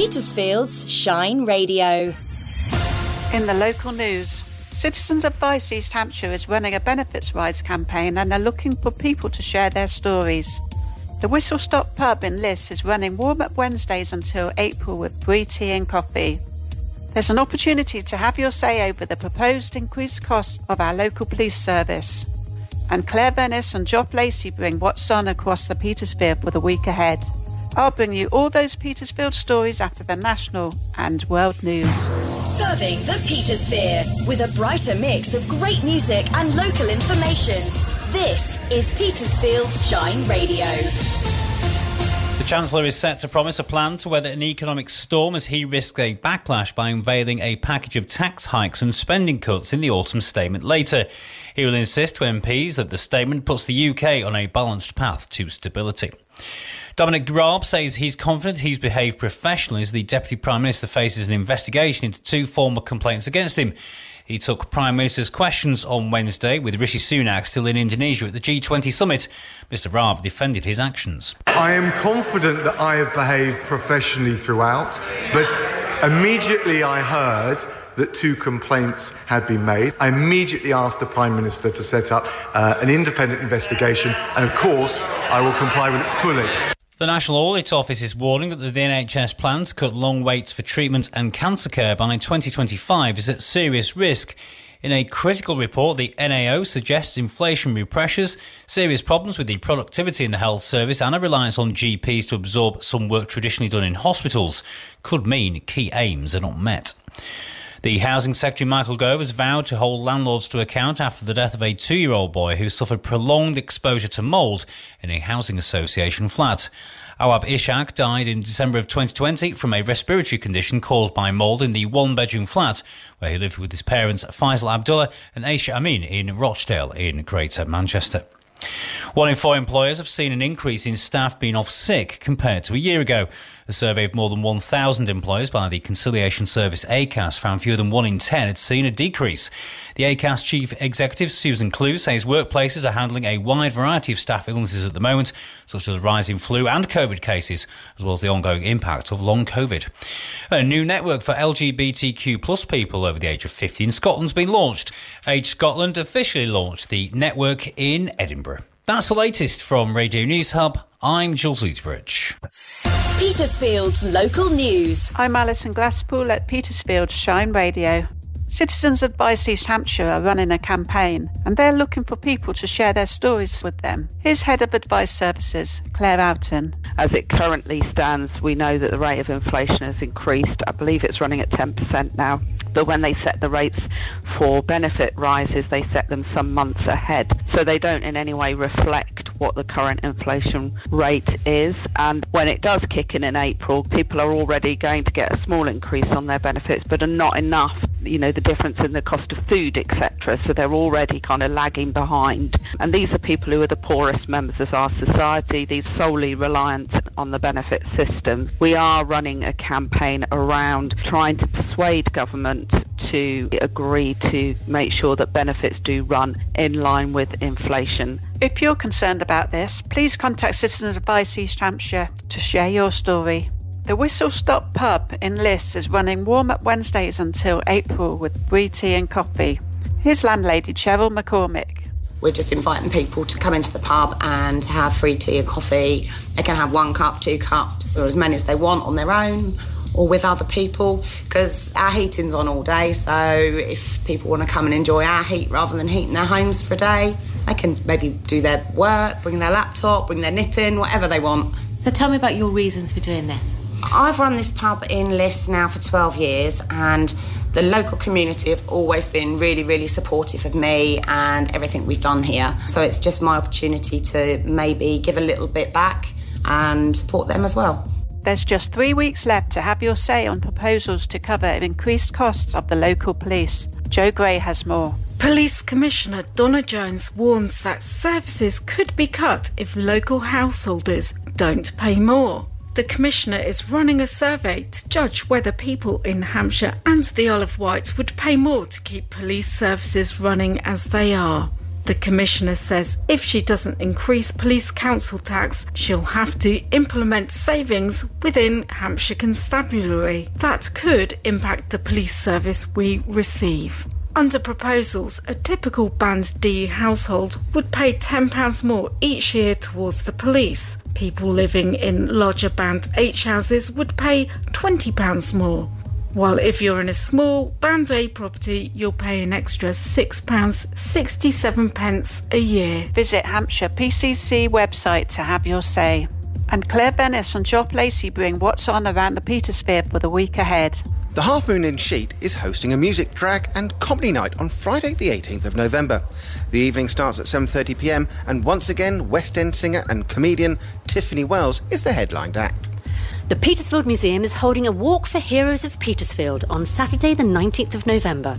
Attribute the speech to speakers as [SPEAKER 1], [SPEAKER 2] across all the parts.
[SPEAKER 1] Petersfield's Shine Radio.
[SPEAKER 2] In the local news, Citizens Advice East Hampshire is running a benefits rise campaign and are looking for people to share their stories. The Whistle Stop Pub in Liss is running warm up Wednesdays until April with brie tea and coffee. There's an opportunity to have your say over the proposed increased costs of our local police service. And Claire Venice and Job Lacey bring what's on across the Petersfield for the week ahead. I'll bring you all those Petersfield stories after the national and world news.
[SPEAKER 1] Serving the Petersphere with a brighter mix of great music and local information. This is Petersfield's Shine Radio.
[SPEAKER 3] The Chancellor is set to promise a plan to weather an economic storm as he risks a backlash by unveiling a package of tax hikes and spending cuts in the autumn statement later. He will insist to MPs that the statement puts the UK on a balanced path to stability. Dominic Raab says he's confident he's behaved professionally as the Deputy Prime Minister faces an investigation into two former complaints against him. He took Prime Minister's questions on Wednesday with Rishi Sunak still in Indonesia at the G20 summit. Mr. Raab defended his actions.
[SPEAKER 4] I am confident that I have behaved professionally throughout, but immediately I heard that two complaints had been made. I immediately asked the Prime Minister to set up uh, an independent investigation, and of course, I will comply with it fully.
[SPEAKER 3] The National Audit Office is warning that the NHS plan to cut long waits for treatment and cancer care by 2025 is at serious risk. In a critical report, the NAO suggests inflationary pressures, serious problems with the productivity in the health service, and a reliance on GPs to absorb some work traditionally done in hospitals could mean key aims are not met. The Housing Secretary Michael Gove has vowed to hold landlords to account after the death of a two year old boy who suffered prolonged exposure to mould in a housing association flat. Awab Ishak died in December of 2020 from a respiratory condition caused by mould in the one bedroom flat where he lived with his parents Faisal Abdullah and Aisha Amin in Rochdale in Greater Manchester. One in four employers have seen an increase in staff being off sick compared to a year ago. A survey of more than 1,000 employers by the conciliation service ACAS found fewer than one in 10 had seen a decrease. The ACAS chief executive, Susan Clews, says workplaces are handling a wide variety of staff illnesses at the moment, such as rising flu and COVID cases, as well as the ongoing impact of long COVID. A new network for LGBTQ plus people over the age of 50 in Scotland's been launched. Age Scotland officially launched the network in Edinburgh. That's the latest from Radio News Hub. I'm Jules Eatsbridge.
[SPEAKER 1] Petersfield's local news.
[SPEAKER 2] I'm Alison Glasspool at Petersfield Shine Radio. Citizens Advice East Hampshire are running a campaign and they're looking for people to share their stories with them. Here's Head of Advice Services, Claire Oughton.
[SPEAKER 5] As it currently stands, we know that the rate of inflation has increased. I believe it's running at 10% now. But when they set the rates for benefit rises, they set them some months ahead. So they don't in any way reflect what the current inflation rate is. And when it does kick in in April, people are already going to get a small increase on their benefits, but are not enough. You know, the difference in the cost of food, etc. So they're already kind of lagging behind. And these are people who are the poorest members of our society. These solely reliant on the benefit system. We are running a campaign around trying to persuade government to agree to make sure that benefits do run in line with inflation.
[SPEAKER 2] If you're concerned about this, please contact Citizens Advice East Hampshire to share your story. The Whistle Stop Pub in Liss is running warm up Wednesdays until April with brie tea and coffee. Here's landlady Cheryl McCormick.
[SPEAKER 6] We're just inviting people to come into the pub and have free tea or coffee. They can have one cup, two cups, or as many as they want on their own or with other people because our heating's on all day. So if people want to come and enjoy our heat rather than heating their homes for a day, they can maybe do their work, bring their laptop, bring their knitting, whatever they want.
[SPEAKER 7] So tell me about your reasons for doing this.
[SPEAKER 6] I've run this pub in Liss now for 12 years and the local community have always been really, really supportive of me and everything we've done here. So it's just my opportunity to maybe give a little bit back and support them as well.
[SPEAKER 2] There's just three weeks left to have your say on proposals to cover increased costs of the local police. Joe Gray has more.
[SPEAKER 8] Police Commissioner Donna Jones warns that services could be cut if local householders don't pay more. The Commissioner is running a survey to judge whether people in Hampshire and the Isle of Wight would pay more to keep police services running as they are. The Commissioner says if she doesn't increase police council tax, she'll have to implement savings within Hampshire Constabulary. That could impact the police service we receive. Under proposals, a typical Band D household would pay £10 more each year towards the police. People living in larger Band H houses would pay £20 more. While if you're in a small Band A property, you'll pay an extra £6.67 pence a year.
[SPEAKER 2] Visit Hampshire PCC website to have your say. And Claire Bennis and Job Lacey bring what's on around the Petersphere for the week ahead.
[SPEAKER 9] The Half Moon Inn Sheet is hosting a music drag and comedy night on Friday the 18th of November. The evening starts at 7:30 p.m. and once again West End singer and comedian Tiffany Wells is the headline act.
[SPEAKER 10] The Petersfield Museum is holding a Walk for Heroes of Petersfield on Saturday, the 19th of November.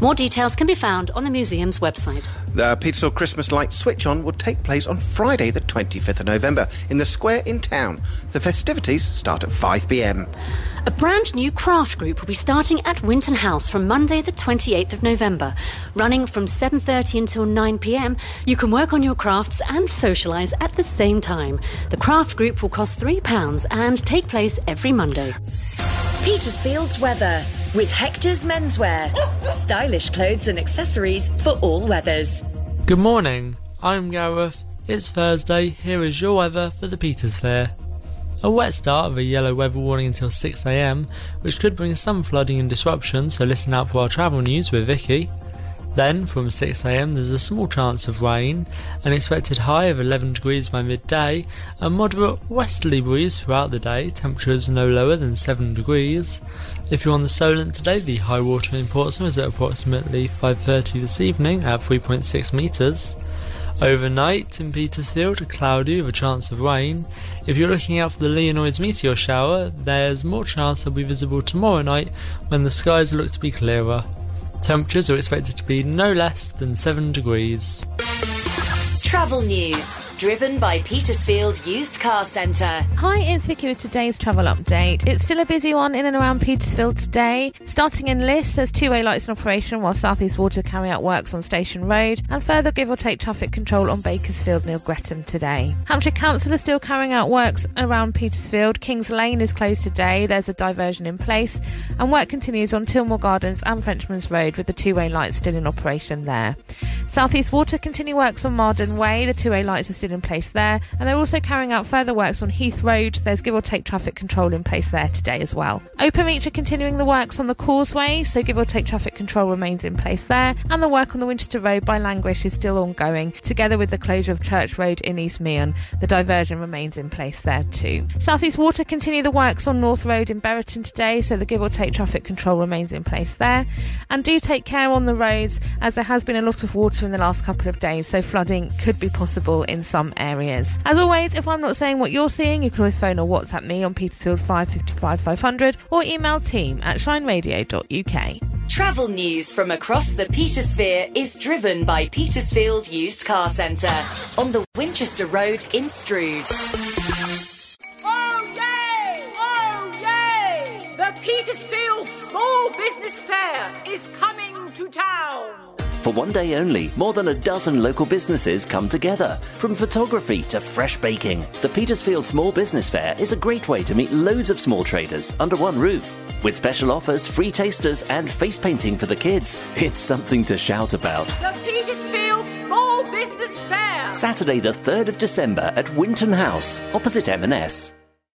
[SPEAKER 10] More details can be found on the museum's website.
[SPEAKER 9] The Petersfield Christmas Light Switch On will take place on Friday, the 25th of November, in the square in town. The festivities start at 5 pm.
[SPEAKER 10] A brand new craft group will be starting at Winton House from Monday the 28th of November. Running from 7:30 until 9 p.m., you can work on your crafts and socialize at the same time. The craft group will cost 3 pounds and take place every Monday.
[SPEAKER 1] Petersfield's weather with Hector's Menswear. Stylish clothes and accessories for all weathers.
[SPEAKER 11] Good morning. I'm Gareth. It's Thursday. Here is your weather for the Petersphere. A wet start with a yellow weather warning until 6am, which could bring some flooding and disruption, so listen out for our travel news with Vicky. Then, from 6am, there's a small chance of rain, an expected high of 11 degrees by midday, a moderate westerly breeze throughout the day, temperatures no lower than 7 degrees. If you're on the Solent today, the high water in Portsmouth is at approximately 5.30 this evening at 3.6 metres. Overnight in Petersfield, cloudy with a chance of rain. If you're looking out for the Leonids meteor shower, there's more chance they'll be visible tomorrow night when the skies look to be clearer. Temperatures are expected to be no less than 7 degrees.
[SPEAKER 1] Travel news driven by Petersfield Used Car Centre.
[SPEAKER 12] Hi, it's Vicky with today's travel update. It's still a busy one in and around Petersfield today. Starting in Liss, there's two-way lights in operation while South East Water carry out works on Station Road, and further give or take traffic control on Bakersfield near Greatham today. Hampshire Council is still carrying out works around Petersfield. Kings Lane is closed today. There's a diversion in place, and work continues on Tilmore Gardens and Frenchman's Road with the two-way lights still in operation there. South East Water continue works on Marden Way. The two-way lights are still in place there, and they're also carrying out further works on Heath Road. There's give or take traffic control in place there today as well. Openreach are continuing the works on the causeway, so give or take traffic control remains in place there, and the work on the Winchester Road by Langrish is still ongoing, together with the closure of Church Road in East Meon. The diversion remains in place there too. South East Water continue the works on North Road in Buriton today, so the give or take traffic control remains in place there. And do take care on the roads, as there has been a lot of water in the last couple of days, so flooding could be possible in some areas. As always, if I'm not saying what you're seeing, you can always phone or WhatsApp me on Petersfield 555 500 or email team at shineradio.uk.
[SPEAKER 1] Travel news from across the Petersphere is driven by Petersfield Used Car Centre on the Winchester Road in Stroud.
[SPEAKER 13] Oh yay! Oh yay! The Petersfield Small Business Fair is coming to town.
[SPEAKER 14] For one day only, more than a dozen local businesses come together. From photography to fresh baking, the Petersfield Small Business Fair is a great way to meet loads of small traders under one roof. With special offers, free tasters, and face painting for the kids, it's something to shout about.
[SPEAKER 13] The Petersfield Small Business Fair.
[SPEAKER 14] Saturday, the 3rd of December at Winton House, opposite M&S.